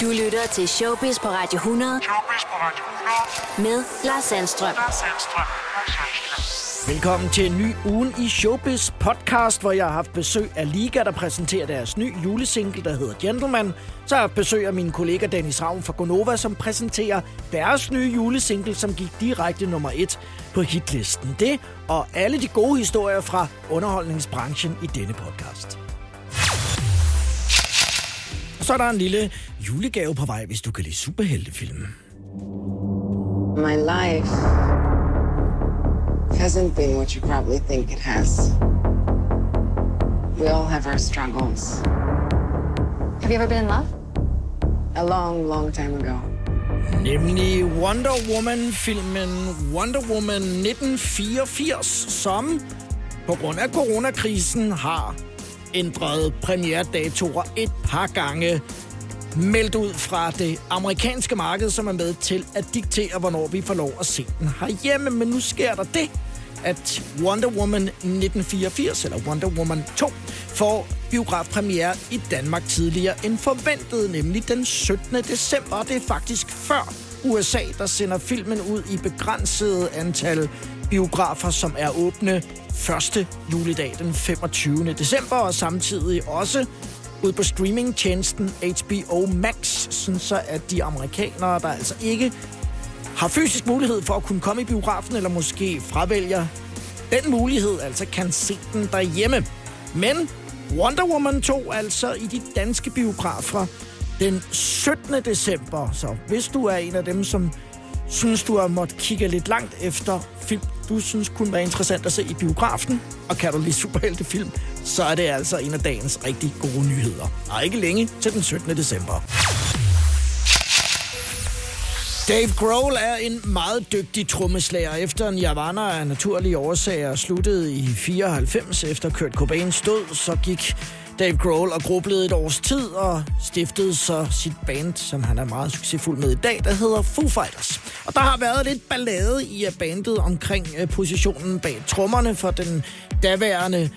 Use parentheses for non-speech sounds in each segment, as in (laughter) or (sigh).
Du lytter til Showbiz på Radio 100. Showbiz på Radio 100. Med Lars Sandstrøm. Lars Sandstrøm. Lars Sandstrøm. Velkommen til en ny ugen i Showbiz podcast, hvor jeg har haft besøg af Liga, der præsenterer deres nye julesingle, der hedder Gentleman. Så har jeg haft besøg af min kollega Dennis Ravn fra Gonova, som præsenterer deres nye julesingle, som gik direkte nummer et på hitlisten. Det og alle de gode historier fra underholdningsbranchen i denne podcast. Så er der en lille julegave på vej, hvis du kan lide superheltefilm. My life hasn't been what you probably think it has. We all have our struggles. Have you ever been in love? A long, long time ago. Nemlig Wonder Woman-filmen Wonder Woman 1984, som på grund af coronakrisen har ændret premieredatorer et par gange. Meldt ud fra det amerikanske marked, som er med til at diktere, hvornår vi får lov at se den herhjemme. Men nu sker der det, at Wonder Woman 1984, eller Wonder Woman 2, får biografpremiere i Danmark tidligere end forventet, nemlig den 17. december. Og det er faktisk før USA, der sender filmen ud i begrænset antal biografer, som er åbne første juledag den 25. december, og samtidig også ud på streamingtjenesten HBO Max, sådan så at de amerikanere, der altså ikke har fysisk mulighed for at kunne komme i biografen, eller måske fravælger den mulighed, altså kan se den derhjemme. Men Wonder Woman 2 altså i de danske biografer den 17. december. Så hvis du er en af dem, som synes, du har måttet kigge lidt langt efter film, du synes kunne være interessant at se i biografen, og kan du lide superheltefilm, så er det altså en af dagens rigtig gode nyheder. Og ikke længe til den 17. december. Dave Grohl er en meget dygtig trommeslager. Efter Nirvana af naturlige årsager sluttede i 94 efter Kurt Cobains død, så gik Dave Grohl og grublede et års tid og stiftede så sit band, som han er meget succesfuld med i dag, der hedder Foo Fighters. Og der har været lidt ballade i øh, bandet omkring øh, positionen bag trommerne for den daværende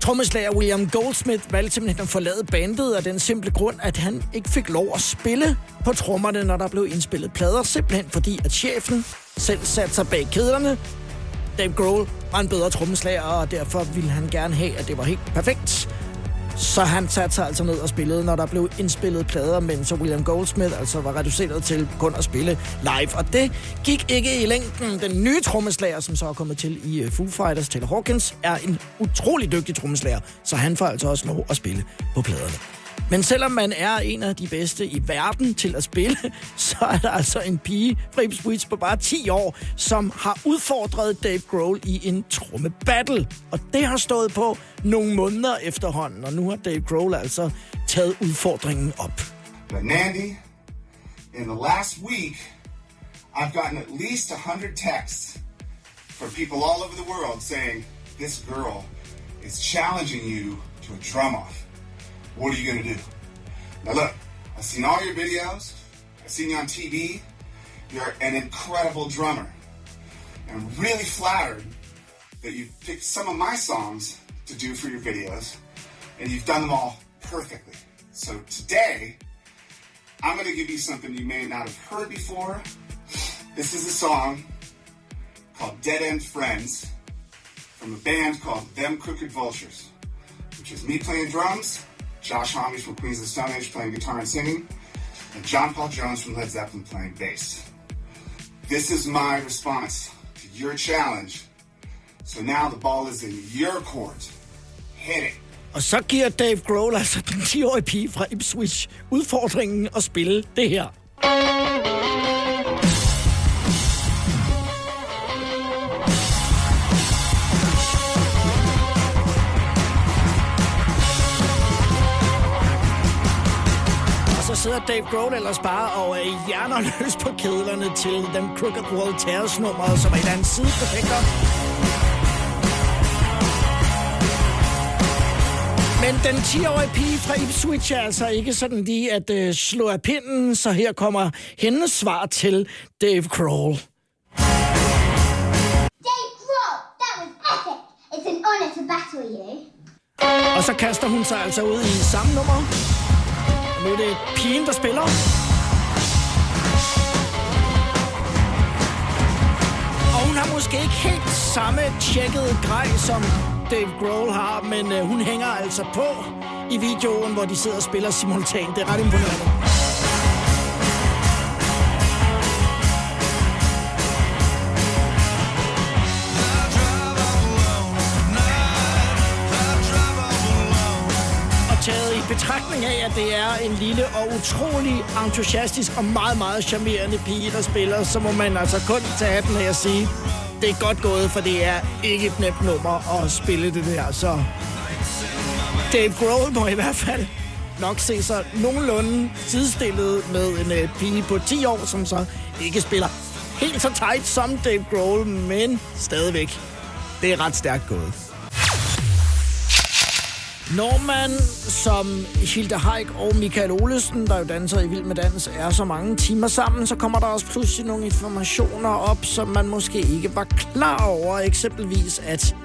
Trommeslager William Goldsmith valgte simpelthen at forlade bandet af den simple grund, at han ikke fik lov at spille på trommerne, når der blev indspillet plader, simpelthen fordi, at chefen selv satte sig bag kæderne. Dave Grohl var en bedre trommeslager, og derfor ville han gerne have, at det var helt perfekt. Så han satte sig altså ned og spillede, når der blev indspillet plader, men så William Goldsmith altså var reduceret til kun at spille live. Og det gik ikke i længden. Den nye trommeslager, som så er kommet til i øh, Foo Fighters, Taylor Hawkins, er en utrolig dygtig trommeslager, så han får altså også lov at spille på pladerne. Men selvom man er en af de bedste i verden til at spille, (laughs) så er der altså en pige fra Ipswich på bare 10 år, som har udfordret Dave Grohl i en trommebattle. Og det har stået på nogle måneder efterhånden, og nu har Dave Grohl altså taget udfordringen op. But Nandy, in the last week, I've gotten at least 100 texts from people all over the world saying, this girl is challenging you to a drum off. What are you going to do? Now, look, I've seen all your videos, I've seen you on TV. You're an incredible drummer. I'm really flattered that you've picked some of my songs to do for your videos, and you've done them all perfectly. So today, I'm going to give you something you may not have heard before. This is a song called Dead End Friends from a band called Them Crooked Vultures, which is me playing drums Josh Homme from Queens of the Stone Age playing guitar and singing, and John Paul Jones from Led Zeppelin playing bass. This is my response to your challenge. So now the ball is in your court. Hit it. Og så giver Dave Grohl, altså den 10-årige pige fra Ipswich, udfordringen at spille det her. Sidder Dave Grohl ellers bare og er hjernerløs på kedlerne til den Crooked World Tears nummer, som er et andet sideprojekter. Men den 10-årige pige fra Ipswich er altså ikke sådan lige at øh, slå af pinden, så her kommer hendes svar til Dave Grohl. Dave Grohl, that was epic. It's an honor to battle you. Og så kaster hun sig altså ud i samme nummer. Nu er det pigen, der spiller. Og hun har måske ikke helt samme tjekket grej, som Dave Grohl har, men øh, hun hænger altså på i videoen, hvor de sidder og spiller simultant. Det er ret imponerende. Betragtning af, at det er en lille og utrolig entusiastisk og meget, meget charmerende pige, der spiller, så må man altså kun tage den her og sige, det er godt gået, for det er ikke et nemt nummer at spille det der. Så Dave Grohl må i hvert fald nok se sig nogenlunde sidestillet med en øh, pige på 10 år, som så ikke spiller helt så tight som Dave Grohl, men stadigvæk. Det er ret stærkt gået. Når man som Hilde Haik og Michael Olesen, der jo danser i Vild med Dans, er så mange timer sammen, så kommer der også pludselig nogle informationer op, som man måske ikke var klar over. Eksempelvis, at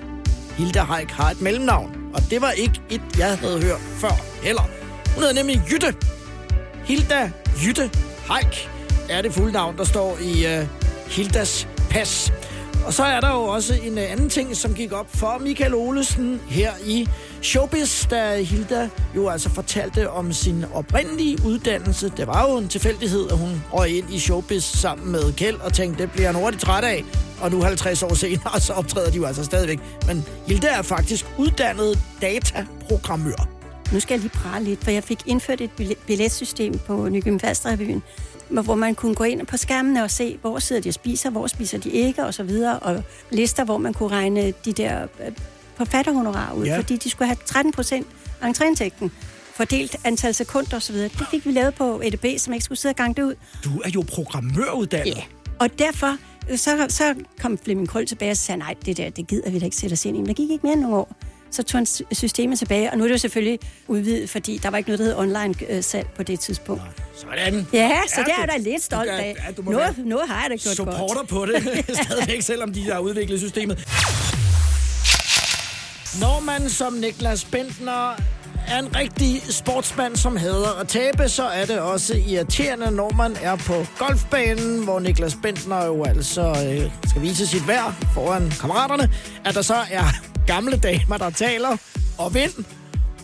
Hilde Haik har et mellemnavn. Og det var ikke et, jeg havde hørt før heller. Hun hedder nemlig Jytte. Hilda Jytte Haik er det fulde navn, der står i uh, Hildas pas. Og så er der jo også en øh, anden ting, som gik op for Michael Olesen her i Showbiz, da Hilda jo altså fortalte om sin oprindelige uddannelse. Det var jo en tilfældighed, at hun røg ind i Showbiz sammen med Kjeld og tænkte, det bliver han hurtigt træt af. Og nu 50 år senere, (laughs) så optræder de jo altså stadigvæk. Men Hilda er faktisk uddannet dataprogrammør. Nu skal jeg lige prale lidt, for jeg fik indført et billet- billetsystem på Nykøbing Falster-revyen, hvor man kunne gå ind på skærmene og se, hvor sidder de og spiser, hvor spiser de ikke, og så videre, og lister, hvor man kunne regne de der øh, forfatterhonorar ud, Ja. fordi de skulle have 13 procent af entréindtægten fordelt antal sekunder og så videre. Det fik vi lavet på EDB, som ikke skulle sidde og gange det ud. Du er jo programmøruddannet. Ja. Og derfor øh, så, så kom Flemming Krøll tilbage og sagde, nej, det der, det gider vi da ikke sætte os ind i. Men der gik ikke mere end nogle år. Så tog han sy- systemet tilbage, og nu er det jo selvfølgelig udvidet, fordi der var ikke noget, der hed online-salg på det tidspunkt. Sådan. Ja, så Er det er jeg da lidt stolt af. ja, Noget, noget har jeg da gjort supporter godt. på det, (laughs) (laughs) stadigvæk, selvom de har udviklet systemet. Når man som Niklas Bentner er en rigtig sportsmand, som hader at tabe, så er det også irriterende, når man er på golfbanen, hvor Niklas Bentner jo altså øh, skal vise sit værd foran kammeraterne, at der så er gamle damer, der taler og vind,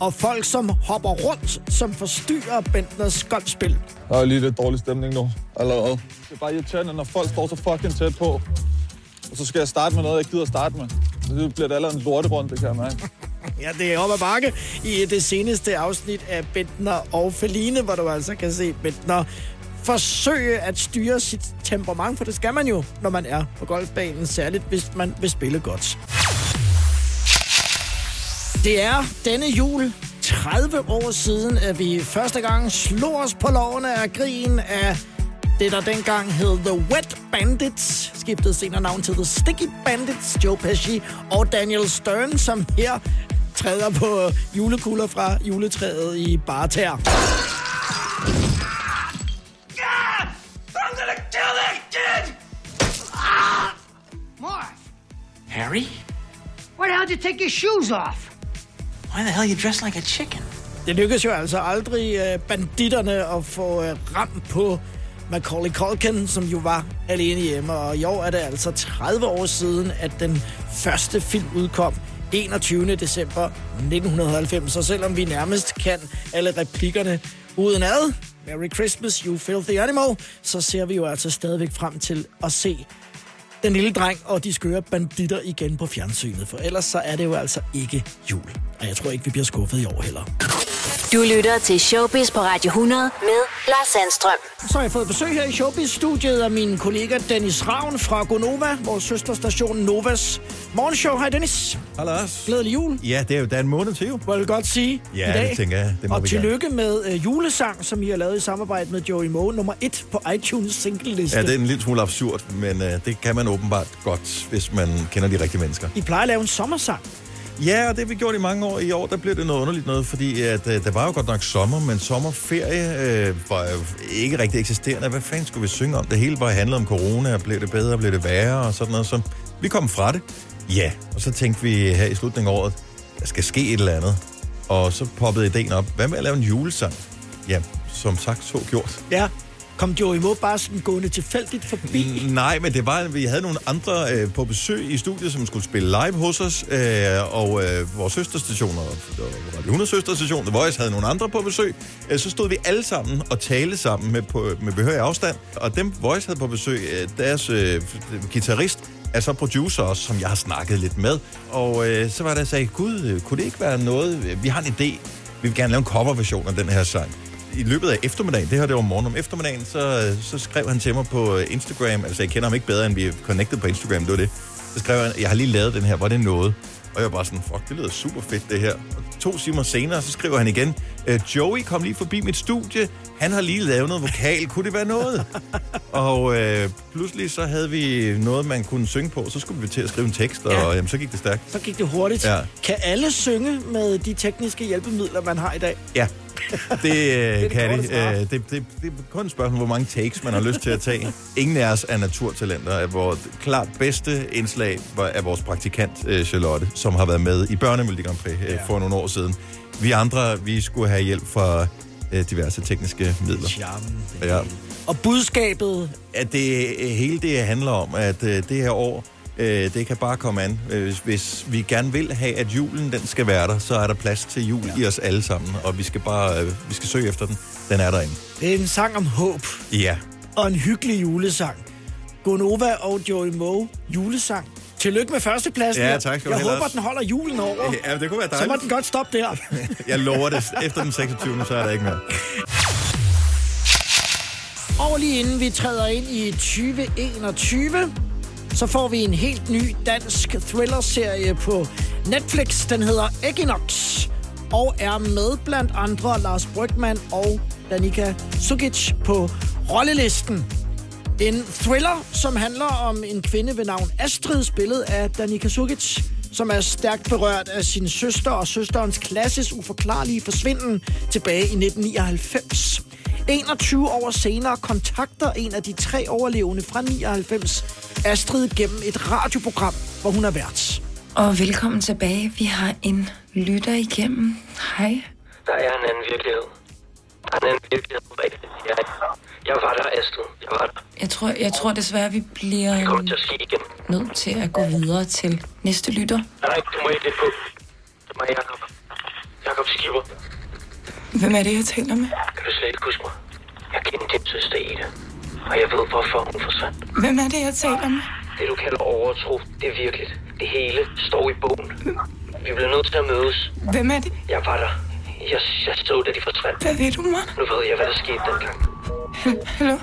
og folk, som hopper rundt, som forstyrrer Bentners golfspil. Der er lige lidt dårlig stemning nu allerede. Det er bare irriterende, når folk står så fucking tæt på. Og så skal jeg starte med noget, jeg ikke gider starte med. Så bliver det allerede en lorterunde, det kan jeg mærke. Ja, det er op ad bakke i det seneste afsnit af Bentner og Feline, hvor du altså kan se Bentner forsøge at styre sit temperament, for det skal man jo, når man er på golfbanen, særligt hvis man vil spille godt. Det er denne jul 30 år siden, at vi første gang slog os på lovene af grin af det, der dengang hed The Wet Bandits, skiftede senere navn til The Sticky Bandits, Joe Pesci og Daniel Stern, som her træder på julekugler fra juletræet i Barter. Harry? Why the hell did you take your shoes off? Why the hell you dressed like a chicken? Det lykkedes jo altså aldrig øh, banditterne at få øh, ramt på Macaulay Culkin, som jo var alene hjemme. Og i år er det altså 30 år siden, at den første film udkom 21. december 1990. Så selvom vi nærmest kan alle replikkerne udenad, Merry Christmas, you filthy animal, så ser vi jo altså stadigvæk frem til at se den lille dreng og de skøre banditter igen på fjernsynet. For ellers så er det jo altså ikke jul. Og jeg tror ikke, vi bliver skuffet i år heller. Du lytter til Showbiz på Radio 100 med Lars Sandstrøm. Så har jeg fået besøg her i Showbiz-studiet af min kollega Dennis Ravn fra Gonova, vores søsterstation Novas morgenshow. Hej Dennis. Hej Lars. Glædelig jul, Ja, det er jo der er en måned til jo. må jeg godt sige Ja, i dag. det tænker jeg. Det må og vi tillykke med uh, julesang, som I har lavet i samarbejde med Joey Moe, nummer et på iTunes single-liste. Ja, det er en lille smule absurd, men uh, det kan man åbenbart godt, hvis man kender de rigtige mennesker. I plejer at lave en sommersang. Ja, og det har vi gjort i mange år. I år, der blev det noget underligt noget, fordi at, uh, der var jo godt nok sommer, men sommerferie øh, var jo ikke rigtig eksisterende. Hvad fanden skulle vi synge om? Det hele bare handlede om corona, og blev det bedre, blev det værre, og sådan noget. Så vi kom fra det. Ja, og så tænkte vi her i slutningen af året, der skal ske et eller andet. Og så poppede ideen op, hvad med at lave en julesang? Ja, som sagt så gjort. Ja. Kom Joey Moe bare sådan gående tilfældigt forbi? Mm, nej, men det var, vi havde nogle andre øh, på besøg i studiet, som skulle spille live hos os, øh, og øh, vores søsterstationer, Radio 100 søsterstation, The Voice, havde nogle andre på besøg. Øh, så stod vi alle sammen og talte sammen med, på, med behørig afstand, og dem Voice havde på besøg, øh, deres øh, guitarist, er så producer også, som jeg har snakket lidt med. Og øh, så var der, jeg sagde, gud, øh, kunne det ikke være noget, vi har en idé, vi vil gerne lave en coverversion af den her sang i løbet af eftermiddagen, det her det var morgen om eftermiddagen, så, så skrev han til mig på Instagram, altså jeg kender ham ikke bedre, end vi er connected på Instagram, det var det. Så skrev han, jeg har lige lavet den her, var det noget? Og jeg var bare sådan, fuck, det lyder super fedt det her. Og to timer senere, så skriver han igen, øh, Joey kom lige forbi mit studie, han har lige lavet noget vokal, kunne det være noget? (laughs) og øh, pludselig så havde vi noget, man kunne synge på, så skulle vi til at skrive en tekst, og Ja. jamen, så gik det stærkt. Så gik det hurtigt. Ja. Kan alle synge med de tekniske hjælpemidler, man har i dag? Ja, (laughs) det, øh, det kan de. Øh, det, det, det er kun et spørgsmål, hvor mange takes man har lyst til at tage. Ingen af os er naturtalenter. Vores klart bedste indslag var af vores praktikant, øh, Charlotte, som har været med i Børnemelodi Grand Prix øh, for nogle år siden. Vi andre, vi skulle have hjælp fra øh, diverse tekniske midler. Charmen. Ja. Og budskabet, At det hele det handler om, at øh, det her år, øh, det kan bare komme an. Øh, hvis- hvis vi gerne vil have, at julen den skal være der, så er der plads til jul ja. i os alle sammen, og vi skal bare øh, vi skal søge efter den. Den er derinde. det er en sang om håb Ja. og en hyggelig julesang. Gonova og Joey Moe, julesang. Tillykke med førstepladsen. Ja, tak skal Jeg håber, Lars. den holder julen over. Ja, det kunne være Så må dejligt. den godt stoppe der. (laughs) Jeg lover det. Efter den 26. så er der ikke mere. Og lige inden vi træder ind i 2021, så får vi en helt ny dansk thriller-serie på Netflix. Den hedder Equinox og er med blandt andre Lars Brygman og Danika Sukic på rollelisten. En thriller, som handler om en kvinde ved navn Astrid, spillet af Danika Sukic, som er stærkt berørt af sin søster og søsterens klasses uforklarlige forsvinden tilbage i 1999. 21 år senere kontakter en af de tre overlevende fra 99 Astrid gennem et radioprogram, hvor hun er vært. Og velkommen tilbage. Vi har en lytter igennem. Hej. Der er en anden virkelighed. Der er en anden virkelighed. Jeg, jeg var der, Astrid. Jeg var der. Jeg tror, jeg tror desværre, vi bliver kommer til at ske igen. nødt til at gå videre til næste lytter. Nej, det må jeg ikke på. Det er mig, Jacob. Jacob Skipper. Hvem er det, jeg taler med? Kan du slet ikke huske mig? Jeg kender din søster Ida. Og jeg ved, hvorfor hun forsvandt. Hvem er det, jeg taler med? Det, du kalder overtro, det er virkeligt. Det hele står i bogen. Vi bliver nødt til at mødes. Hvem er det? Jeg var der. Jeg, jeg så, da de forsvandt. Hvad ved du mig? Nu ved jeg, hvad der skete dengang. Hallo?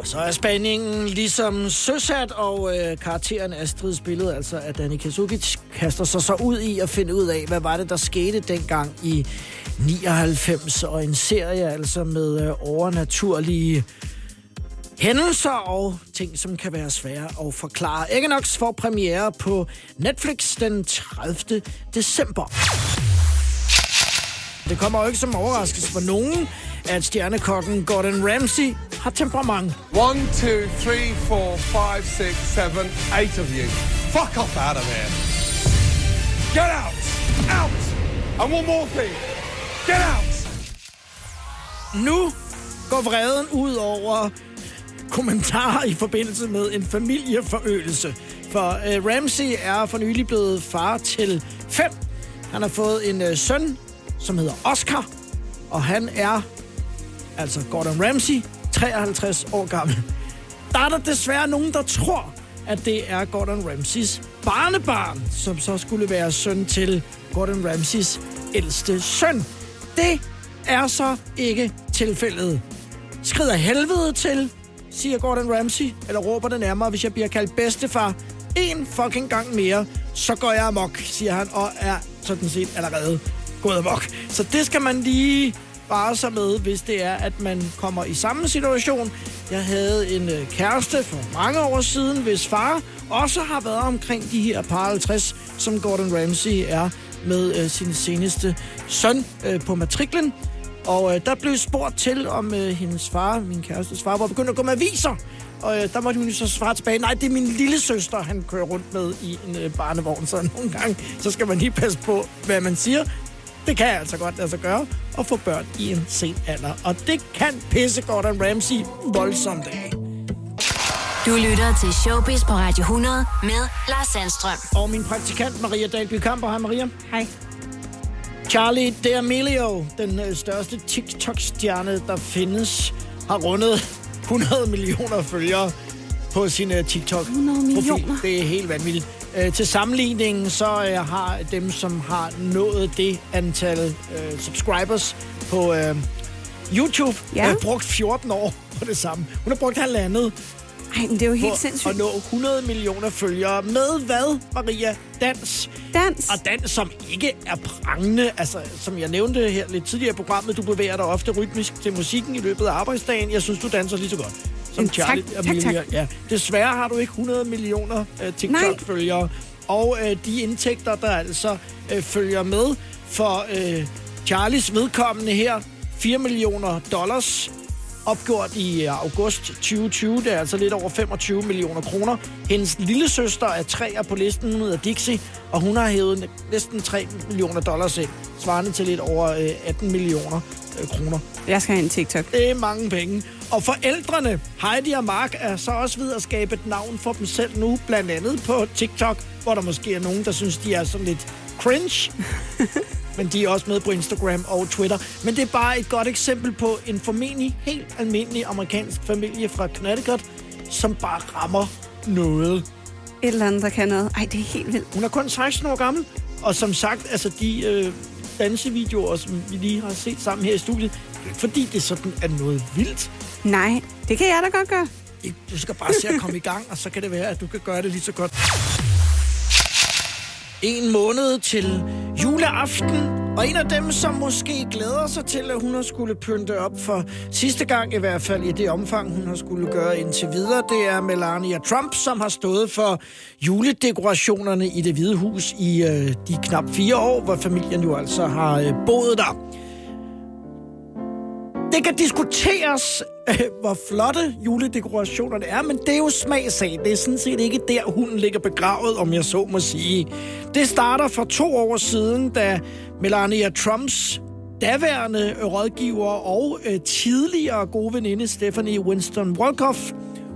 Og så er spændingen ligesom søsat, og øh, karakteren Astrids billede, altså at Danny Kasukic kaster sig så ud i at finde ud af, hvad var det, der skete dengang i 99, og en serie altså med øh, overnaturlige hændelser og ting, som kan være svære at forklare. Equinox får premiere på Netflix den 30. december. Det kommer jo ikke som overraskelse for nogen, at stjernekokken Gordon Ramsay har temperament. One, two, three, four, five, six, seven, eight of you. Fuck off out of here. Get out! Out! And one more thing. Get out! Nu går vreden ud over kommentarer i forbindelse med en familieforøgelse. For øh, Ramsey er for nylig blevet far til fem. Han har fået en øh, søn, som hedder Oscar, og han er, altså Gordon Ramsay, 53 år gammel. Der er der desværre nogen, der tror, at det er Gordon Ramsays barnebarn, som så skulle være søn til Gordon Ramsays ældste søn. Det er så ikke tilfældet. Skrider helvede til, siger Gordon Ramsay, eller råber det nærmere, hvis jeg bliver kaldt bedstefar. En fucking gang mere, så går jeg amok, siger han, og er sådan set allerede gået amok. Så det skal man lige bare sig med, hvis det er, at man kommer i samme situation. Jeg havde en øh, kæreste for mange år siden, hvis far også har været omkring de her par 50, som Gordon Ramsay er med øh, sin seneste søn øh, på matriklen. Og øh, der blev spurgt til, om øh, hendes far, min kærestes far, var begyndt at gå med aviser. Og øh, der måtte hun jo så svare tilbage, nej, det er min lille søster, han kører rundt med i en øh, barnevogn. Så nogle gange, så skal man lige passe på, hvad man siger det kan altså godt lade sig gøre at få børn i en sen alder. Og det kan pisse Gordon Ramsay voldsomt af. Du lytter til Showbiz på Radio 100 med Lars Sandstrøm. Og min praktikant Maria Dahlby Kamper. Hej Maria. Hej. Charlie D'Amelio, den øh, største TikTok-stjerne, der findes, har rundet 100 millioner følgere på sin øh, TikTok-profil. 100 millioner? Det er helt vanvittigt. Øh, til sammenligning så øh, har dem, som har nået det antal øh, subscribers på øh, YouTube, Ja. øh, brugt 14 år på det samme. Hun har brugt halvandet Ej, men det er jo helt sindssygt. at nå 100 millioner følgere. Med hvad, Maria? Dans. Dans. Og dans, som ikke er prangende. Altså, som jeg nævnte her lidt tidligere i programmet, du bevæger dig ofte rytmisk til musikken i løbet af arbejdsdagen. Jeg synes, du danser lige så godt. Som tak, Charlie tak, Amelia. tak. Ja. Desværre har du ikke 100 millioner uh, TikTok-følgere. Og uh, de indtægter, der altså uh, følger med for uh, Charlies vedkommende her, 4 millioner dollars, opgjort i øh, august 2020. Det er altså lidt over 25 millioner kroner. Hendes lille søster er træer på listen. Hun hedder Dixie, og hun har hævet næsten 3 millioner dollars ind, svarende til lidt over øh, 18 millioner øh, kroner. Jeg skal have en TikTok. Det er mange penge. Og forældrene, Heidi og Mark, er så også ved at skabe et navn for dem selv nu, blandt andet på TikTok, hvor der måske er nogen, der synes, de er sådan lidt cringe. (laughs) Men de er også med på Instagram og Twitter. Men det er bare et godt eksempel på en formentlig helt almindelig amerikansk familie fra Connecticut, som bare rammer noget. Et eller andet, der kan noget. Ej, det er helt vildt. Hun er kun 16 år gammel, og som sagt, altså de øh, dansevideoer, som vi lige har set sammen her i studiet, ikke fordi det sådan er noget vildt. Nej, det kan jeg da godt gøre. Du skal bare se at komme i gang, og så kan det være, at du kan gøre det lige så godt. En måned til juleaften, og en af dem, som måske glæder sig til, at hun har skulle pynte op for sidste gang, i hvert fald i det omfang, hun har skulle gøre indtil videre, det er Melania Trump, som har stået for juledekorationerne i det hvide hus i øh, de knap fire år, hvor familien jo altså har øh, boet der. Det kan diskuteres, øh, hvor flotte juledekorationerne er, men det er jo smagsag. Det er sådan set ikke der, hunden ligger begravet, om jeg så må sige. Det starter for to år siden, da Melania Trumps daværende rådgiver og øh, tidligere gode veninde Stephanie Winston Wolkoff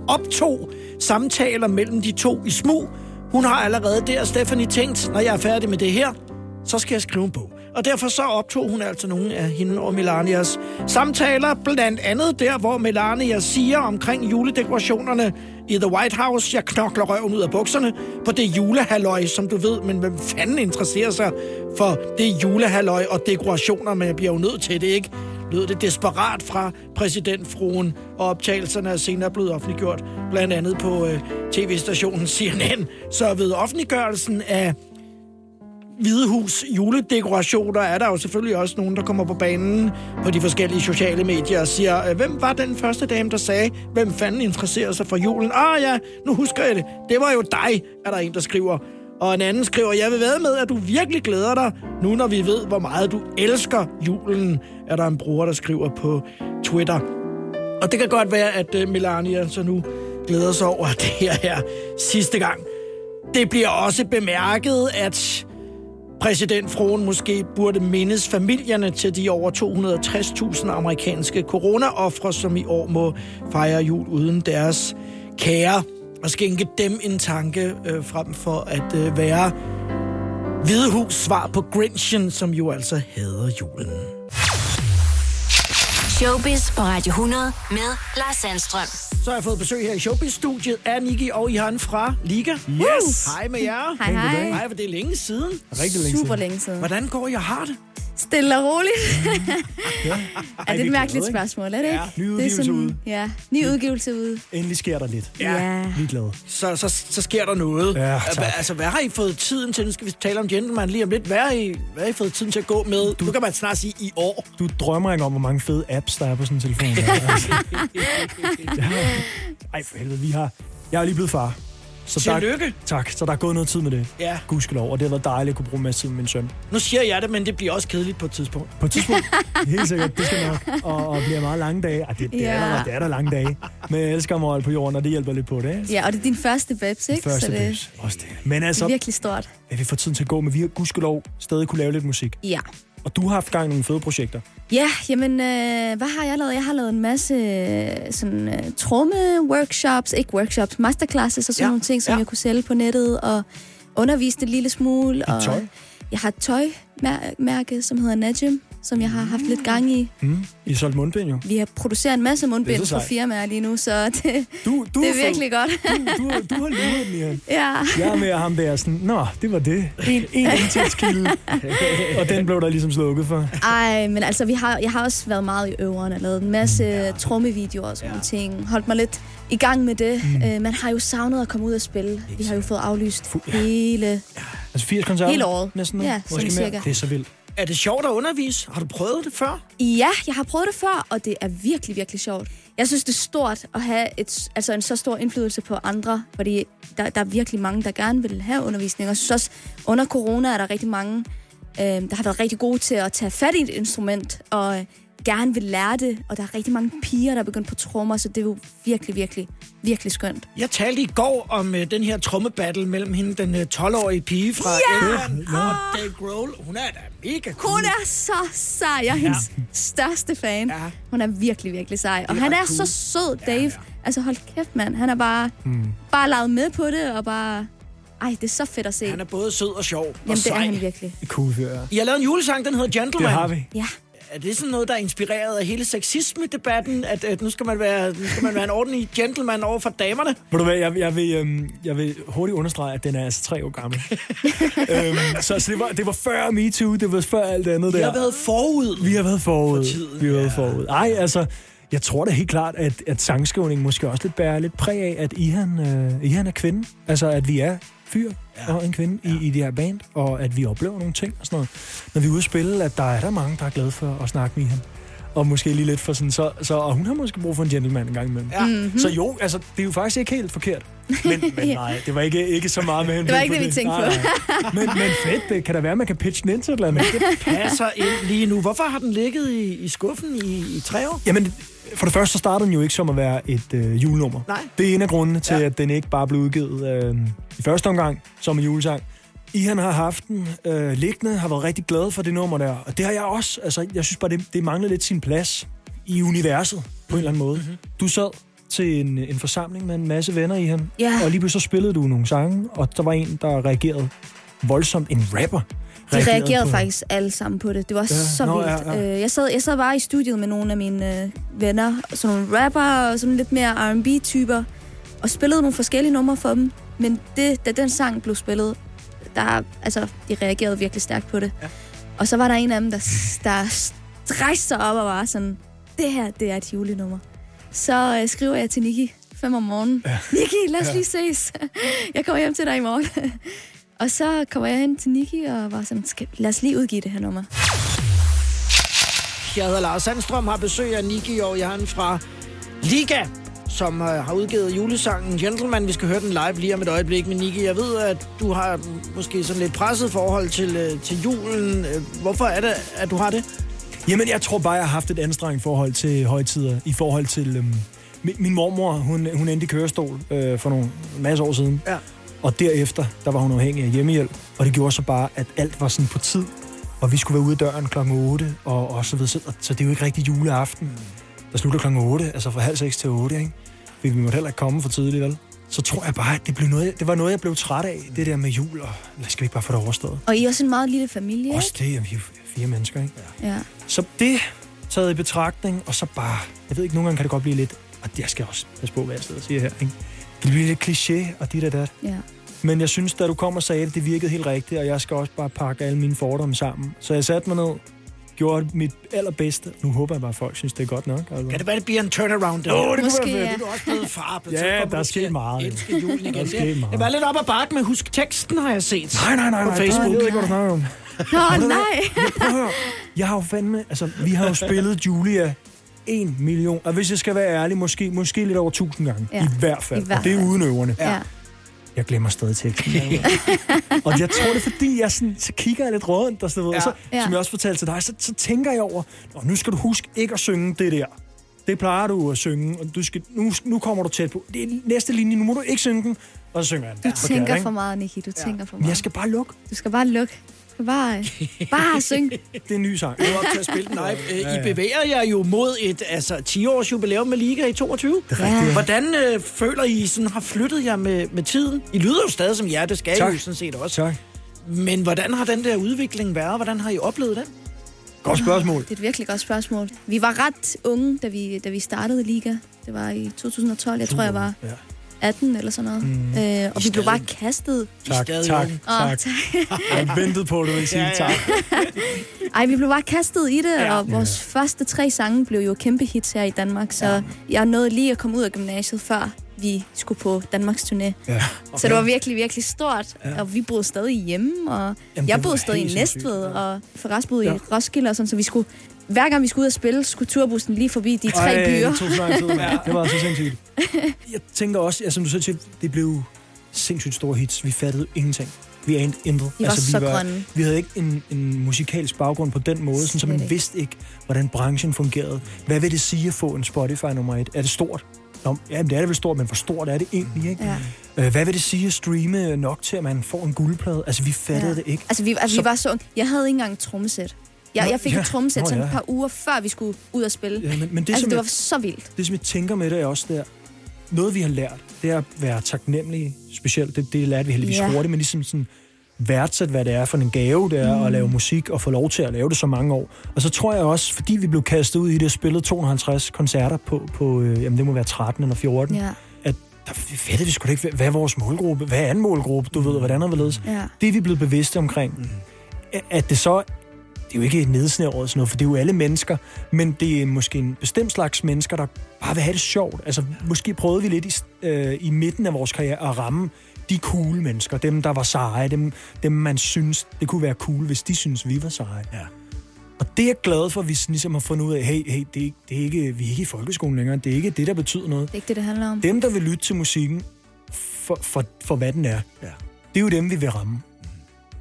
optog samtaler mellem de to i smug. Hun har allerede der, Stephanie, tænkt, når jeg er færdig med det her, så skal jeg skrive en bog. Og derfor så optog hun altså nogle af hende og Melanias samtaler, blandt andet der, hvor Melania siger omkring juledekorationerne i The White House, jeg knokler røven ud af bukserne på det julehalløj, som du ved, men hvem fanden interesserer sig for det julehalløj og dekorationer, men jeg bliver jo nødt til det, ikke? lød det desperat fra præsidentfruen, og optagelserne er senere blevet offentliggjort, blandt andet på øh, tv-stationen CNN. Så ved offentliggørelsen af Hvidehus juledekorationer er der jo selvfølgelig også nogen, der kommer på banen på de forskellige sociale medier og siger, øh, hvem var den første dame, der sagde, hvem fanden interesserer sig for julen? Ah ja, nu husker jeg det. Det var jo dig, er der en, der skriver. Og en anden skriver, jeg vil være med, at du virkelig glæder dig, nu når vi ved, hvor meget du elsker julen, er der en bruger, der skriver på Twitter. Og det kan godt være, at øh, Melania så nu glæder sig over (laughs) det her her sidste gang. Det bliver også bemærket, at præsidentfruen måske burde mindes familierne til de over 260.000 amerikanske coronaoffre, som i år må fejre jul uden deres kære, og skænke dem en tanke øh, frem for at øh, være Hvidehus svar på Grinchen, som jo altså hader julen. Showbiz på Radio 100 med Lars Sandstrøm. Så har jeg fået besøg her i Showbiz-studiet af Niki og Johan fra Liga. Yes. Hej med jer. Hej, hej. Hej, for det er længe siden. Rigtig længe Super længe siden. Hvordan går jeg har det? Stille og roligt. Ja. (laughs) er det et mærkeligt spørgsmål, er det ikke? Ny det er udgivelse ude. Ja, ny udgivelse ude. Endelig sker der lidt. Ja. Vi er glade. Så, så, så sker der noget. Ja, tak. altså, hvad har I fået tiden til? Nu skal vi tale om Gentleman lige om lidt. Hvad har I, hvad har I fået tiden til at gå med? Du, nu kan man snart sige i år. Du drømmer ikke om, hvor mange fede apps, der er på sådan en telefon. Der. (laughs) Altså, ja. Ej, for helvede, vi har... Jeg er lige blevet far. Så Tillykke. Der, tak, så der er gået noget tid med det. Ja. Gudskelov, og det har været dejligt at kunne bruge masser tid med min søn. Nu siger jeg det, men det bliver også kedeligt på et tidspunkt. På et tidspunkt, (laughs) helt sikkert, det skal nok. Og, og bliver meget lange dage. Ej, det, det, er Ja. der, det er der lange dage. Men jeg elsker mig på jorden, og det hjælper lidt på det. Ikke? Ja, og det er din første babs, ikke? Første Så det, babes. Også det. Men det altså, er virkelig stort. at vi får tiden til at gå, men vi har gudskelov stadig kunne lave lidt musik. Ja. Og du har haft gang i nogle fede projekter. Ja, jamen, øh, hvad har jeg lavet? Jeg har lavet en masse øh, sådan, øh, tromme-workshops, ikke workshops, masterclasses og sådan Ja, nogle ting, som ja. jeg kunne sælge på nettet, og undervise en lille smule. og tøj? Jeg har et tøjmærke, som hedder Najim, som jeg har haft lidt gang i. Mm. I solgt mundbind jo. Vi har produceret en masse mundbind for firmaer lige nu, så (laughs) det, Du, du det er virkelig godt. Du, du, du har den, Jan. (laughs) ja. Jeg er med ham der sådan, nå, det var det. En, en (laughs) indtægtskilde. og den blev der ligesom slukket for. Ej, men altså, vi har, jeg har også været meget i øveren og lavet en masse ja. trommevideoer og sådan ja. ting. Holdt mig lidt i gang med det. Mm. Øh, man har jo savnet at komme ud og spille. Vi har jo fået aflyst hele... Altså 80 koncerter? Hele året. Næsten nu? Ja, sådan cirka. Det er så vildt. Er det sjovt at undervise? Har du prøvet det før? Ja, jeg har prøvet det før, og det er virkelig, virkelig sjovt. Jeg synes, det er stort at have et, altså en så stor indflydelse på andre, fordi der, der er virkelig mange, der gerne vil have undervisning. Og jeg synes også, under corona er der rigtig mange, øh, der har været rigtig gode til at tage fat i et instrument, og øh, gerne vil lære det. Og der er rigtig mange piger, der er begyndt på trommer, så det er jo virkelig, virkelig, virkelig skønt. Jeg talte i går om uh, den her trommebattle mellem hende, den uh, 12-årige pige fra Ja! England og Dave Grohl. Hun er da mega cool. Hun er så sej. Jeg er hendes største fan. Ja. Hun er virkelig, virkelig sej. Og er han er cool. så sød, Dave. Altså hold kæft, mand. Han er bare, mm. bare lavet med på det, og bare... Ej, det er så fedt at se. Han er både sød og sjov og Jamen, det er sej. han virkelig. Cool fyr, ja. I har lavet en julesang, den hedder Gentleman. Det har vi. Ja. Er det sådan noget, der er inspireret af hele sexisme-debatten? At, at nu, skal man være, nu skal man være en ordentlig gentleman over for damerne? Ved du hvad, jeg, jeg, vil, øhm, jeg vil hurtigt understrege, at den er altså tre år gammel. (laughs) øhm, så så det, var, det var før MeToo, det var før alt andet Vi der. har været forud. Vi har været forud. For tiden, vi har været forud. Ej, altså, jeg tror da helt klart, at, at sangskrivning måske også lidt bærer lidt præg af, at Ihan, øh, Ihan er kvinde. Altså, at vi er fyr ja. og en kvinde ja. i, i det her band, og at vi oplever nogle ting og sådan noget. Når vi er ude at spille, at der er der mange, der er glade for at snakke med Ihan. Og måske lige lidt for sådan, så, så og hun har måske brug for en gentleman en gang imellem. Ja. Mhm. Så jo, altså, det er jo faktisk ikke helt forkert. (laughs) Men, men nej, det var ikke, ikke så meget med Det var ikke det, vi tænkte på. Men, men fedt, det kan da være, at man kan pitche den ind til et eller andet. Det passer ind lige nu. Hvorfor har den ligget i, i skuffen i, i tre år? Jamen, for det første så startede den jo ikke som at være et øh, julenummer. Nej. Det er en af grundene til, ja. at den ikke bare blev udgivet øh, i første omgang som en julesang. Ihan har haft den øh, liggende, har været rigtig glad for det nummer der. Og det har jeg også. Altså, jeg synes bare, det, det mangler lidt sin plads i universet på en eller anden måde. Mm-hmm. Du sad til en, en forsamling med en masse venner i ham, Ja. og lige pludselig så spillede du nogle sange, og der var en, der reagerede voldsomt. En rapper. De reagerede på- faktisk alle sammen på det. Det var Ja, ja. så nå, vildt. ja, ja. Øh, Jeg, sad, jeg sad bare i studiet med nogle af mine øh, venner, sådan nogle rapper og sådan lidt mere R&B-typer, og spillede nogle forskellige numre for dem. Men det, da den sang blev spillet, der, altså, de reagerede virkelig stærkt på det. Ja. Og så var der en af dem, der, der rejste sig op og var sådan, det her, det er et julenummer. Så øh, skriver jeg til Niki fem om morgenen. Ja. (laughs) Niki, lad os Ja. lige ses. (laughs) Jeg kommer hjem til dig i morgen. (laughs) Og så kommer jeg hen til Niki og var sådan, lad os lige udgive det her nummer. Jeg hedder Lars Sandstrøm, har besøg af Niki og Jan fra Liga, som øh, har udgivet julesangen Gentleman. Vi skal høre den live lige om et øjeblik. Men Niki, jeg ved, at du har måske sådan lidt presset forhold til, øh, til julen. Øh, Hvorfor er det, at du har det? Jamen, jeg tror bare, jeg har haft et anstrengt forhold til højtider. I forhold til... Øhm, min, min mormor, hun, hun endte i kørestol øh, for nogle masse år siden. Ja. Og derefter, der var hun afhængig af hjemmehjælp. Og det gjorde så bare, at alt var sådan på tid. Og vi skulle være ude af døren klokken 8, og, og så videre. Så, så det er jo ikke rigtig juleaften. Der slutter klokken 8, altså fra halv seks til 8, ikke? Vi måtte heller ikke komme for tidligt, vel? Så tror jeg bare, at det, blev noget, det var noget, jeg blev træt af, det der med jul, og lad skal vi ikke bare få det overstået. Og I er også en meget lille familie? Også det, vi er fire mennesker, ikke? Ja. Så det taget i betragtning, og så bare, jeg ved ikke, nogle gange kan det godt blive lidt, og jeg skal også passe på, hvad jeg sidder og siger her, ikke? Det bliver lidt kliché, og dit og dat. ja. Men jeg synes, da du kom og sagde det, det virkede helt rigtigt, og jeg skal også bare pakke alle mine fordomme sammen. Så jeg satte mig ned, gjorde mit allerbedste. Nu håber jeg bare, at folk synes, det er godt nok. Altså. Kan det være, det bliver en turnaround? Åh, det kunne Måske, være ja. fedt. Du er også blevet far. Ja, der er sket meget. Elske julen igen. Der er Det- meget. Det var lidt op ad bakke med husk teksten, har jeg set. Nej, nej, nej, På nej. Facebook. Jeg ved ikke, hvad du snakker om. Nå, nej. Høre. Jeg har jo fandme... Altså, vi har jo spillet Julia en million. Og hvis jeg skal være ærlig, måske, måske lidt over tusind gange. Ja, I hvert fald. i hvert Og det er fald. uden øverne. Ja. Jeg glemmer stadig teksten. (laughs) og jeg tror det, er, fordi jeg sådan, så kigger jeg lidt rundt, og, sådan, noget, Ja. og så, Ja. som jeg også fortalte til dig, så, så tænker jeg over, Nå, nu skal du huske ikke at synge det der. Det plejer du at synge, og du skal, nu, nu kommer du tæt på. Det er næste linje, nu må du ikke synge den. Og så synger jeg den. Du forkert, tænker ikke? for meget, Niki. Du tænker for Men jeg meget. skal bare lukke. Du skal bare lukke. Bare, bare synge. (laughs) Det er en ny sang. Nu op til at spille den live. Øh, Ja, I ja. bevæger jer jo mod et altså, 10-års jubilæum med Liga i 22. Det er rigtigt, ja. Hvordan øh, føler I sådan har flyttet jer med, med tiden? I lyder jo stadig som jer, det skal I Tak. jo sådan set også. Tak. Men hvordan har den der udvikling været? Hvordan har I oplevet den? Godt spørgsmål. Det er et virkelig godt spørgsmål. Vi var ret unge, da vi, da vi startede Liga. Det var i 2012. Jeg tror, jeg var Ja. 18 eller sådan noget. Mm. Øh, og vi blev bare kastet. Tak, tak, unge. Åh, tak. tak. Jeg ventede på, at du ville sige Ja, ja, ja. tak. (laughs) Ej, vi blev bare kastet i det, Ja. ja. og vores ja. første tre sange blev jo kæmpe hits her i Danmark, så ja. jeg nåede lige at komme ud af gymnasiet, før vi skulle på Danmarks turné. Ja. Okay. Så det var virkelig, virkelig stort, ja. og vi boede stadig hjemme, og Jamen, jeg boede stadig i. Næstved, og Forrest boede Ja. i Roskilde og sådan, så vi skulle, hver gang vi skulle ud og spille, skulle turbussen lige forbi de tre Ej, byer. Det tog så lang tid, mand. (laughs) Det var så sindssygt. Jeg tænker også, ja, som du selv siger, det blev sindssygt store hits. Vi fattede ingenting. Vi anede intet. Vi var så grønne. Vi havde ikke en, en musikalsk baggrund på den måde, sådan, så man ikke. vidste ikke, hvordan branchen fungerede. Hvad vil det sige at få en Spotify nummer et? Er det stort? Nå, ja, det er det vel stort, men hvor stort er det egentlig? Ikke? Ja. Øh, Hvad vil det sige at streame nok til, at man får en guldplade? Altså, vi fattede Ja. det ikke. Altså, vi, altså, Så- vi var så unge. Jeg havde ikke engang et trommesæt. Jeg, Nå, jeg fik ja. et trommesæt sådan ja. et par uger, før vi skulle ud og spille. Ja, men, men det, altså, som det jeg- var så vildt. Det, som jeg tænker med det, er også der, noget vi har lært, det er at være taknemmelige, specielt. Det, det lærte vi heldigvis Ja. hurtigt, men ligesom sådan værdsat, hvad det er for en gave, det er mm. at lave musik og få lov til at lave det så mange år. Og så tror jeg også, fordi vi blev kastet ud i det og spillet 250 koncerter på, på øh, jamen det må være 13 eller 14, Ja. at der fattede vi sgu da ikke, hvad er vores målgruppe? Hvad er en målgruppe? Du ved, hvordan er hvorledes? Ja. Det er vi blevet bevidste omkring. Mm. At det så det er jo ikke nedsnævret sådan noget, for det er jo alle mennesker, men det er måske en bestemt slags mennesker, der bare vil have det sjovt. Altså, måske prøvede vi lidt i, øh, i midten af vores karriere at ramme de cool mennesker, dem der var seje, dem, dem man synes, det kunne være cool, hvis de synes vi var seje. Ja. Og det er jeg glad for, at vi ligesom har fundet ud af, hey, hey det, er, ikke- det er ikke, vi er ikke i folkeskolen længere, det er ikke det, der betyder noget. Det er ikke det, det handler om. Dem, der vil lytte til musikken for, for, for hvad den er, Ja. det er jo dem, vi vil ramme.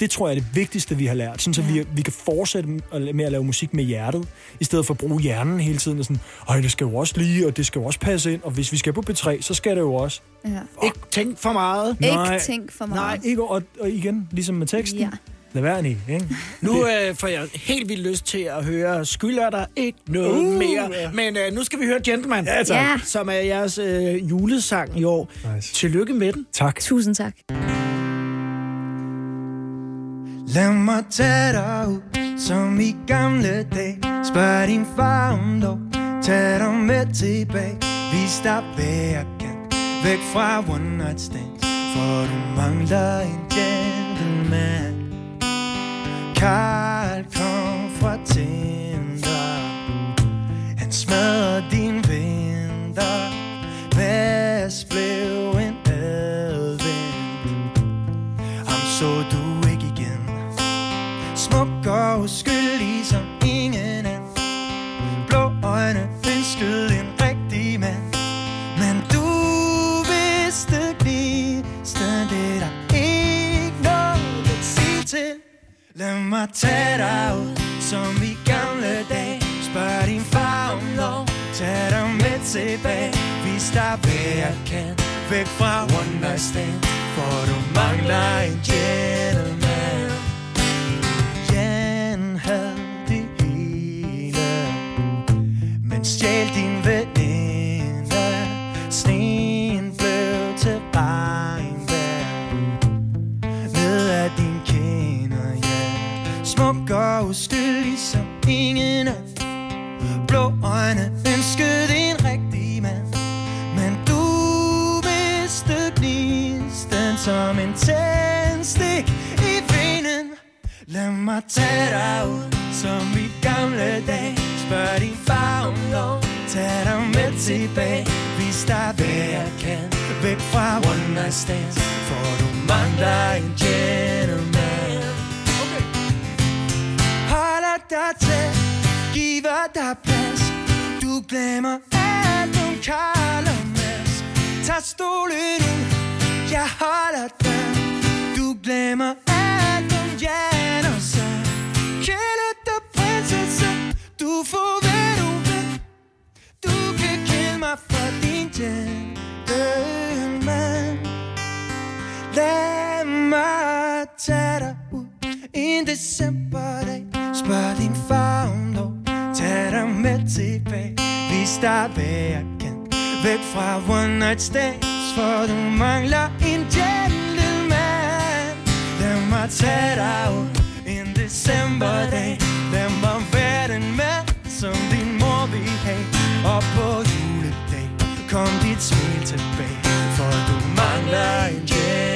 Det tror jeg er det vigtigste, vi har lært. Sådan, så vi, vi kan fortsætte med at lave musik med hjertet, i stedet for at bruge hjernen hele tiden. Og sådan, Ej, det skal jo også lige, og det skal jo også passe ind. Og hvis vi skal på P3, så skal det jo også. Ja. Ikke tænk for meget. Ikke tænk for meget. Nej, ikke, og, og igen, ligesom med teksten. Ja. Lad være, Nick, ikke? Nu øh, får jeg helt vildt lyst til at høre Skylder der ikke noget Uh, mere. ja. Men øh, nu skal vi høre Gentleman, Ja, tak. Ja. som er jeres øh, julesang i år. Nice. Tillykke med den. Tak. Tusind tak. Lad mig tage dig ud, som i gamle dage. Spørg din far om lov, tag dig med tilbage. Vis dig, hvad jeg kan, væk fra one night stands For du mangler en gentleman. Karl tilbage Vis dig hvad jeg kan. Væk fra one night stand For du mangler en gentleman Lad mig tage dig ud som i gamle dage. Spørg din far om lov Tag dig med tilbage. Vis dig hvad jeg kan Væk fra one night stands For du mangler en gentleman. Okay. Holder dig til, Giver dig plads. Du glemmer alt om Karl og Mads. Tag stolen ud Jeg holder dig. Du glemmer alt om jer prinsesse Du får hvad du vil. Du kan kende mig for din gentleman. Lad mig tage dig ud En decemberdag. Spørg din far om lov. Tag dig med tilbage. Vis dig hvad jeg kan. Væk fra one night stands For du mangler en gentleman. Lad mig tage dig ud En decemberdag. Den var være den mand Som din mor vil have. Og på juledag Kom dit smil tilbage For du mangler en gentleman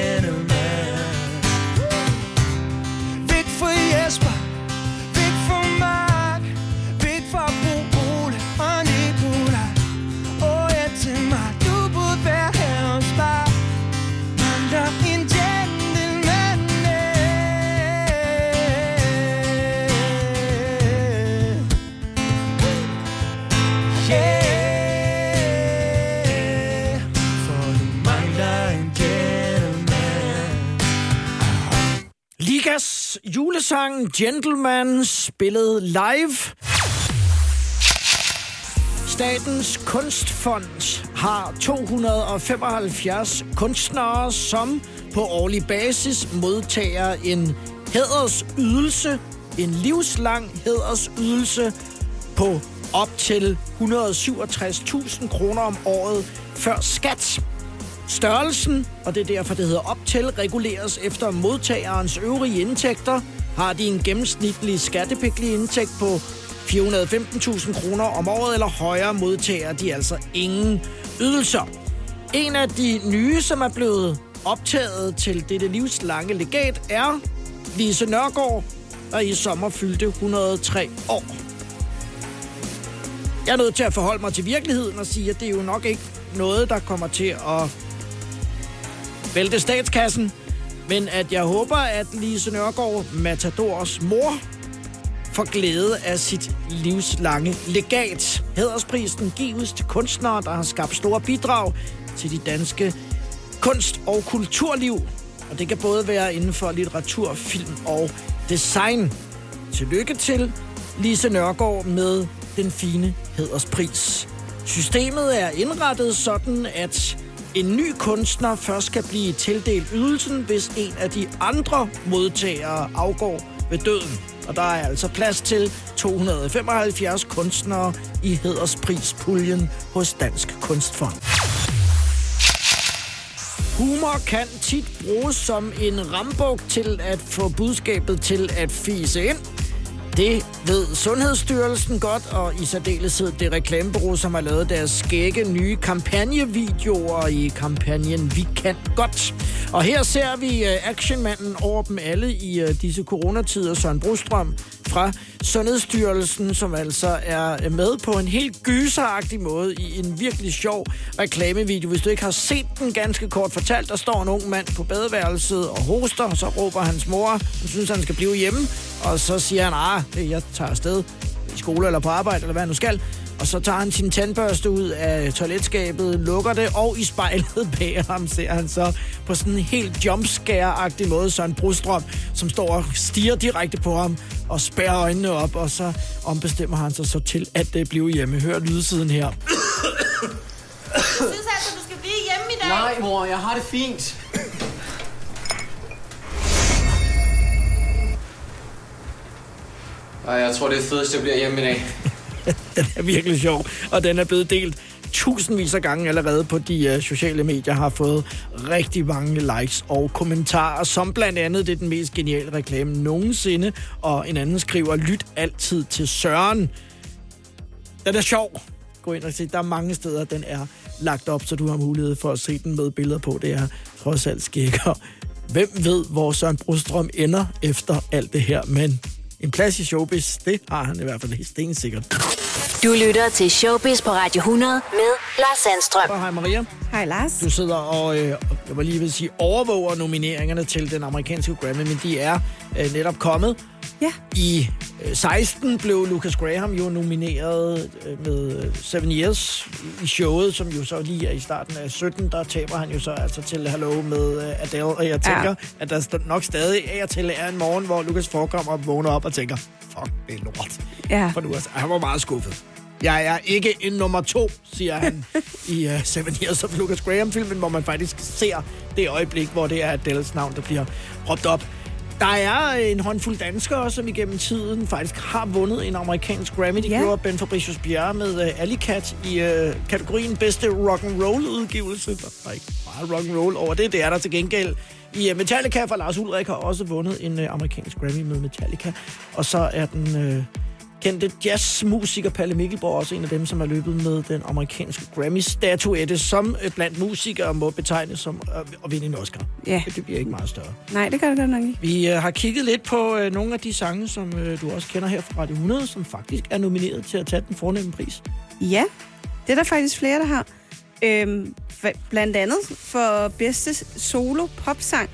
sang Gentleman spillet live. Statens Kunstfond har 275 kunstnere, som på årlig basis modtager en hædersydelse, en livslang hædersydelse på op til 167.000 kroner om året før skat. Størrelsen, og det er derfor, det hedder op til, reguleres efter modtagerens øvrige indtægter. Har de en gennemsnitlig skattepligtig indtægt på 415.000 kroner om året eller højere, modtager de altså ingen ydelser. En af de nye, som er blevet optaget til dette livslange legat, er Lise Nørgaard, der i sommer fyldte 103 år. Jeg er nødt til at forholde mig til virkeligheden og sige, at det er jo nok ikke noget, der kommer til at vælte statskassen, men at jeg håber, at Lise Nørgaard, Matadors mor, får glæde af sit livslange legat. Hædersprisen gives til kunstnere, der har skabt store bidrag til de danske kunst- og kulturliv. Og det kan både være inden for litteratur, film og design. Tillykke til Lise Nørgaard med den fine hæderspris. Systemet er indrettet sådan, at en ny kunstner først skal blive tildelt ydelsen, hvis en af de andre modtagere afgår ved døden. Og der er altså plads til 275 kunstnere i hædersprispuljen hos Dansk Kunstfond. Humor kan tit bruges som en rambuk til at få budskabet til at fise ind. Det ved Sundhedsstyrelsen godt, og i særdeleshed det reklamebureau, som har lavet deres skægge nye kampagnevideoer i kampagnen Vi kan godt. Og her ser vi øh, actionmanden over dem alle i øh, disse coronatider, Søren Brostrøm fra Sundhedsstyrelsen, som altså er øh, med på en helt gyseragtig måde i en virkelig sjov reklamevideo. Hvis du ikke har set den ganske kort fortalt, der står en ung mand på badeværelset og hoster, og så råber hans mor, hun synes, han skal blive hjemme, og så siger han, ah, jeg tager afsted i skole eller på arbejde, eller hvad han nu skal. Og så tager han sin tandbørste ud af toiletskabet, lukker det, og i spejlet (laughs) bag ham ser han så på sådan en helt jumpscare-agtig måde Søren Brostrøm, som står og stiger direkte på ham og spærrer øjnene op, og så ombestemmer han sig så til at det bliver hjemme. Hør lydsiden her. (coughs) Jeg synes altså, du skal blive hjemme i dag. Nej, mor, jeg har det fint. Ej, jeg tror, det er fedest, jeg bliver hjemme i dag. (laughs) den er virkelig sjov, og den er blevet delt tusindvis af gange allerede på de uh, sociale medier, har fået rigtig mange likes og kommentarer, som blandt andet det er den mest geniale reklame nogensinde, og en anden skriver, lyt altid til Søren. Den er sjov. Gå ind og se, der er mange steder, den er lagt op, så du har mulighed for at se den med billeder på. Det er trods alt skækker. Hvem ved, hvor Søren Brostrøm ender efter alt det her, men en plads i showbiz, det har han i hvert fald helt stensikkert. Du lytter til Showbiz på Radio 100 med Lars Sandstrøm. Hej Maria. Hej Lars. Du sidder og, øh, jeg var lige ved at sige, overvåger nomineringerne til den amerikanske Grammy, men de er øh, netop kommet. Ja. I øh, 16 blev Lucas Graham jo nomineret øh, med øh, Seven Years i showet, som jo så lige er i starten af 17, der taber han jo så altså til Hello med øh, Adele, og jeg tænker, ja. at der nok stadig af og til er en morgen, hvor Lucas forekommer og vågner op og tænker, fuck, det er lort. Ja. For nu, altså, han var meget skuffet. Jeg er ikke en nummer to, siger han (laughs) i uh, Seven Years of Lucas Graham-filmen, hvor man faktisk ser det øjeblik, hvor det er Adeles navn, der bliver råbt op. Der er en håndfuld danskere, som igennem tiden faktisk har vundet en amerikansk Grammy. Det Ja. gjorde Ben Fabricius Bjerre med uh, Alley Cat i uh, kategorien bedste rock and roll udgivelse. Der er ikke meget rock and roll over det. Det er der til gengæld i uh, Metallica, for Lars Ulrik har også vundet en uh, amerikansk Grammy med Metallica. Og så er den uh, kendte jazzmusiker Palle Mikkelborg også en af dem, som har løbet med den amerikanske Grammy-statuette, som uh, blandt musikere må betegnes som at vinde en Oscar. Ja. Det bliver ikke meget større. Nej, det gør det godt nok ikke. Vi øh, har kigget lidt på øh, nogle af de sange, som øh, du også kender her fra Radio 100, som faktisk er nomineret til at tage den fornemme pris. Ja, det er der faktisk flere, der har. Øhm, blandt andet for bedste solo popsang,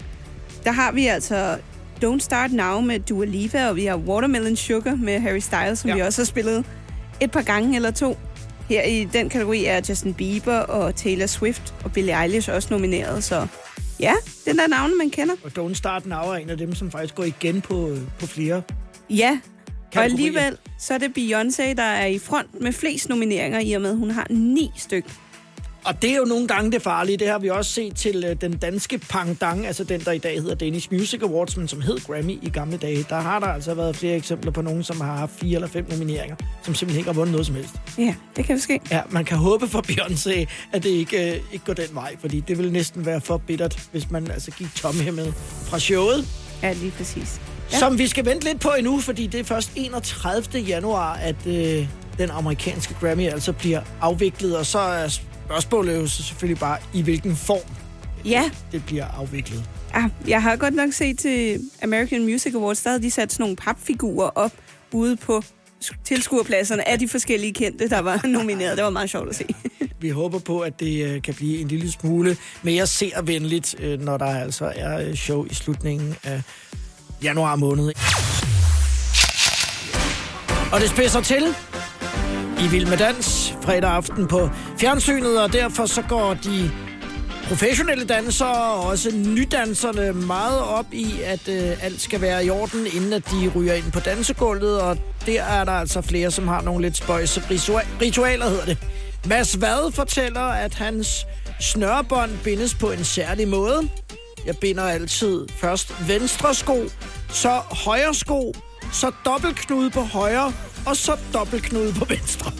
der har vi altså Don't Start Now med Dua Lipa, og vi har Watermelon Sugar med Harry Styles, som ja. vi også har spillet et par gange eller to. Her i den kategori er Justin Bieber og Taylor Swift og Billie Eilish også nomineret, så ja, den der navne, man kender. Og Don't Start Now er en af dem, som faktisk går igen på, på flere. Ja, og Kategorier. alligevel så er det Beyoncé, der er i front med flest nomineringer, i og med, at hun har ni stykker. Og det er jo nogle gange det farlige. Det har vi også set til øh, den danske pangdang, altså den, der i dag hedder Danish Music Awards, men som hed Grammy i gamle dage. Der har der altså været flere eksempler på nogen, som har haft fire eller fem nomineringer, som simpelthen ikke har vundet noget som helst. Ja, det kan ske. Ja, man kan håbe for Beyoncé, at det ikke, øh, ikke går den vej, fordi det vil næsten være for bittert, hvis man altså gik tom her med fra showet. Ja, lige præcis. Ja. Som vi skal vente lidt på endnu, fordi det er først 31. januar, at øh, den amerikanske Grammy altså bliver afviklet, og så er spørgsmålet jo så selvfølgelig bare, i hvilken form Ja. det bliver afviklet. Ja, jeg har godt nok set til American Music Awards, der havde de sat sådan nogle papfigurer op ude på tilskuerpladserne af de forskellige kendte, der var (laughs) nomineret. Det var meget sjovt at se. (laughs) Vi håber på, at det øh, kan blive en lille smule mere seervenligt, øh, når der altså er øh, show i slutningen af januar måned. Og det spidser til i Vild med Dans fredag aften på fjernsynet, og derfor så går de professionelle dansere og også nydanserne meget op i, at øh, alt skal være i orden, inden at de ryger ind på dansegulvet, og der er der altså flere, som har nogle lidt spøjse ritualer, hedder det. Mads Vad fortæller, at hans snørebånd bindes på en særlig måde. Jeg binder altid først venstre sko, så højre sko, så dobbeltknude på højre, og så dobbeltknude på venstre.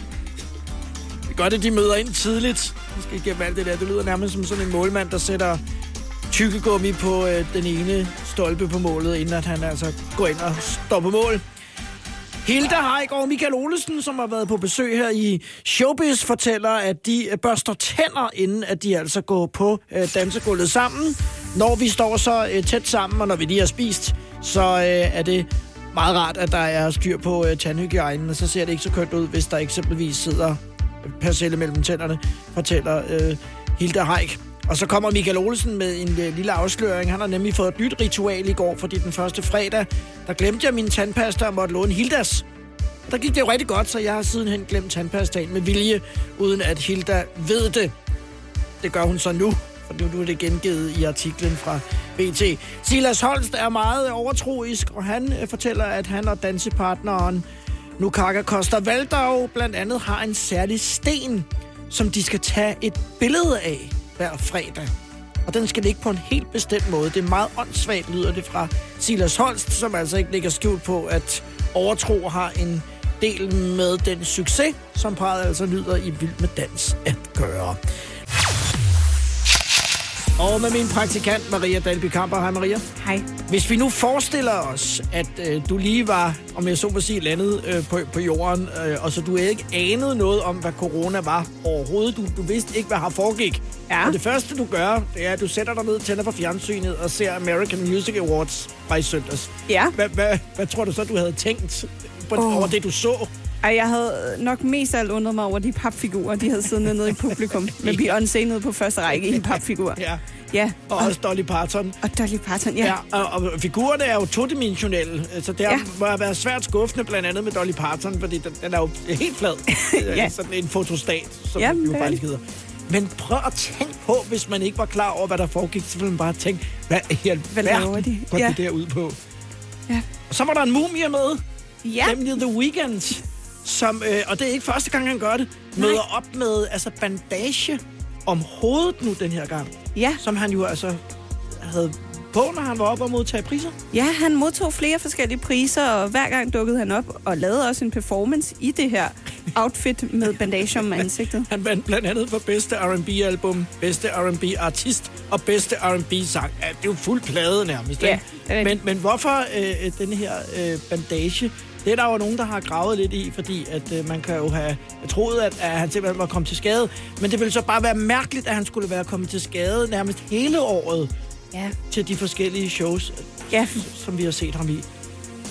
Det er godt, at de møder ind tidligt. Jeg skal igennem alt det der. Det lyder nærmest som sådan en målmand, der sætter tykkegummi på øh, den ene stolpe på målet, inden at han altså går ind og står på mål. Hilda Haik og Michael Olesen, som har været på besøg her i Showbiz, fortæller, at de børster tænder, inden at de altså går på øh, dansegulvet sammen. Når vi står så øh, tæt sammen, og når vi lige har spist, så øh, er det meget rart, at der er styr på øh, tandhygiejnen, og så ser det ikke så kønt ud, hvis der eksempelvis sidder persille mellem tænderne, fortæller øh, Hilda Heik. Og så kommer Michael Olsen med en øh, lille afsløring. Han har nemlig fået et nyt ritual i går, fordi den første fredag, der glemte jeg min tandpasta og måtte låne Hildas. Der gik det jo rigtig godt, så jeg har sidenhen glemt tandpastaen med vilje, uden at Hilda ved det. Det gør hun så nu, for nu er det gengivet i artiklen fra BT. Silas Holst er meget overtroisk, og han øh, fortæller, at han og dansepartneren Nukaka Costa Valdau blandt andet har en særlig sten, som de skal tage et billede af hver fredag. Og den skal ligge på en helt bestemt måde. Det er meget åndssvagt, lyder det fra Silas Holst, som altså ikke ligger skjult på, at overtro har en del med den succes, som parret altså lyder i Vild med Dans at gøre. Og med min praktikant Maria Dalby Kamper. Hej Maria. Hej. Hvis vi nu forestiller os, at øh, du lige var, om jeg så må sige, landet øh, på, på jorden, øh, og så du ikke anede noget om, hvad corona var overhovedet. Du, du vidste ikke, hvad har foregik. Ja. Og det første, du gør, det er, at du sætter dig ned, tænder på fjernsynet og ser American Music Awards fra i søndags. Ja. Hvad, hvad, hvad tror du så, du havde tænkt på, oh. over det, du så? Ej, jeg havde nok mest alt undret mig over de papfigurer, de havde siddende nede i publikum. (laughs) Med Beyoncé nede på første række i en papfigur. Ja. Ja. Og også Dolly Parton. Og Dolly Parton, ja. Ja, og, og figurerne er jo todimensionelle, så det Ja. må have været svært skuffende, blandt andet med Dolly Parton, fordi den, den er jo helt flad. (laughs) Ja. Sådan en fotostat, som Ja, ja, jo faktisk hedder. Men prøv at tænke på, hvis man ikke var klar over, hvad der foregik, så ville man bare tænke, hvad i alverden de? går Ja. det der ud på? Ja. Og så var der en mumie med, Ja. nemlig The Weeknd, som, øh, og det er ikke første gang, han gør det, møder op med altså bandage om hovedet nu den her gang. Ja. Som han jo altså havde på, når han var oppe og modtage priser? Ja, han modtog flere forskellige priser, og hver gang dukkede han op og lavede også en performance i det her outfit med bandage om ansigtet. (laughs) Han vandt blandt andet for bedste R&B-album, bedste R&B-artist og bedste R&B-sang. Ja, det er jo fuld plade nærmest. Ja, men, men hvorfor øh, den her øh, bandage? Det er der jo nogen, der har gravet lidt i, fordi at øh, man kan jo have troet, at, at han simpelthen var kommet til skade. Men det ville så bare være mærkeligt, at han skulle være kommet til skade nærmest hele året ja. til de forskellige shows, ja. som vi har set ham i.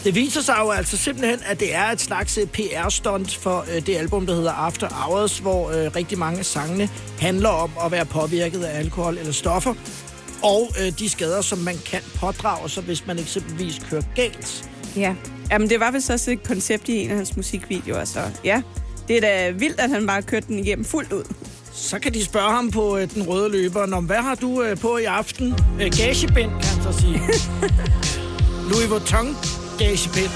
Det viser sig jo altså simpelthen, at det er et slags øh, PR-stunt for øh, det album, der hedder After Hours, hvor øh, rigtig mange af sangene handler om at være påvirket af alkohol eller stoffer, og øh, de skader, som man kan pådrage sig, hvis man eksempelvis kører galt. Ja, Jamen, det var vist også et koncept i en af hans musikvideoer, så ja. Det er da vildt, at han bare kørte den igennem fuldt ud. Så kan de spørge ham på øh, den røde løber, om hvad har du øh, på i aften? Øh, gagebind, kan han så sige. (laughs) Louis Vuitton gagebind.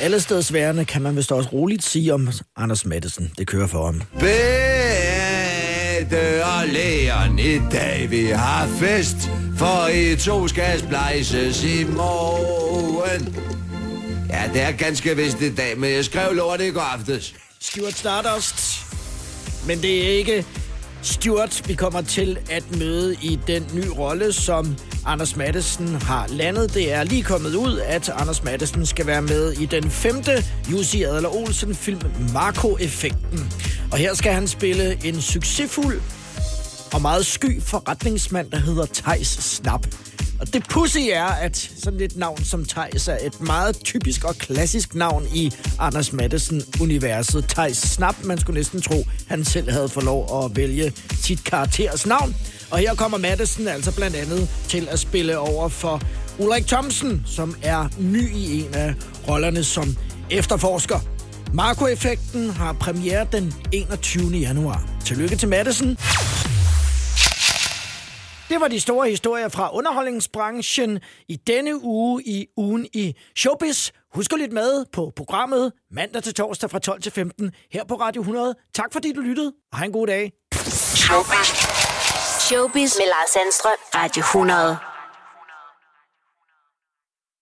Alle steds værende kan man vist også roligt sige om Anders Madsen. Det kører for ham. Bette og læren i dag, vi har fest, for I to skal splejses i morgen. Ja, det er ganske vist i dag, men jeg skrev lort i går aftes. Stuart Stardust. Men det er ikke Stuart, vi kommer til at møde i den nye rolle, som Anders Madsen har landet. Det er lige kommet ud, at Anders Madsen skal være med i den femte Jussi Adler Olsen film Marco-effekten. Og her skal han spille en succesfuld og meget sky forretningsmand, der hedder Tejs Snap. Og det pussy er, at sådan et navn som Tejs er et meget typisk og klassisk navn i Anders Madsen-universet. Tejs Snap, man skulle næsten tro, han selv havde fået lov at vælge sit karakters navn. Og her kommer Madsen altså blandt andet til at spille over for Ulrik Thomsen, som er ny i en af rollerne som efterforsker. Marco-effekten har premiere den 21. januar. Tillykke til Madison. Det var de store historier fra underholdningsbranchen i denne uge i ugen i Showbiz. Husk at lytte med på programmet mandag til torsdag fra 12 til 15 her på Radio 100. Tak fordi du lyttede, og have en god dag. Showbiz. Showbiz med Lars Sandstrøm. Radio 100.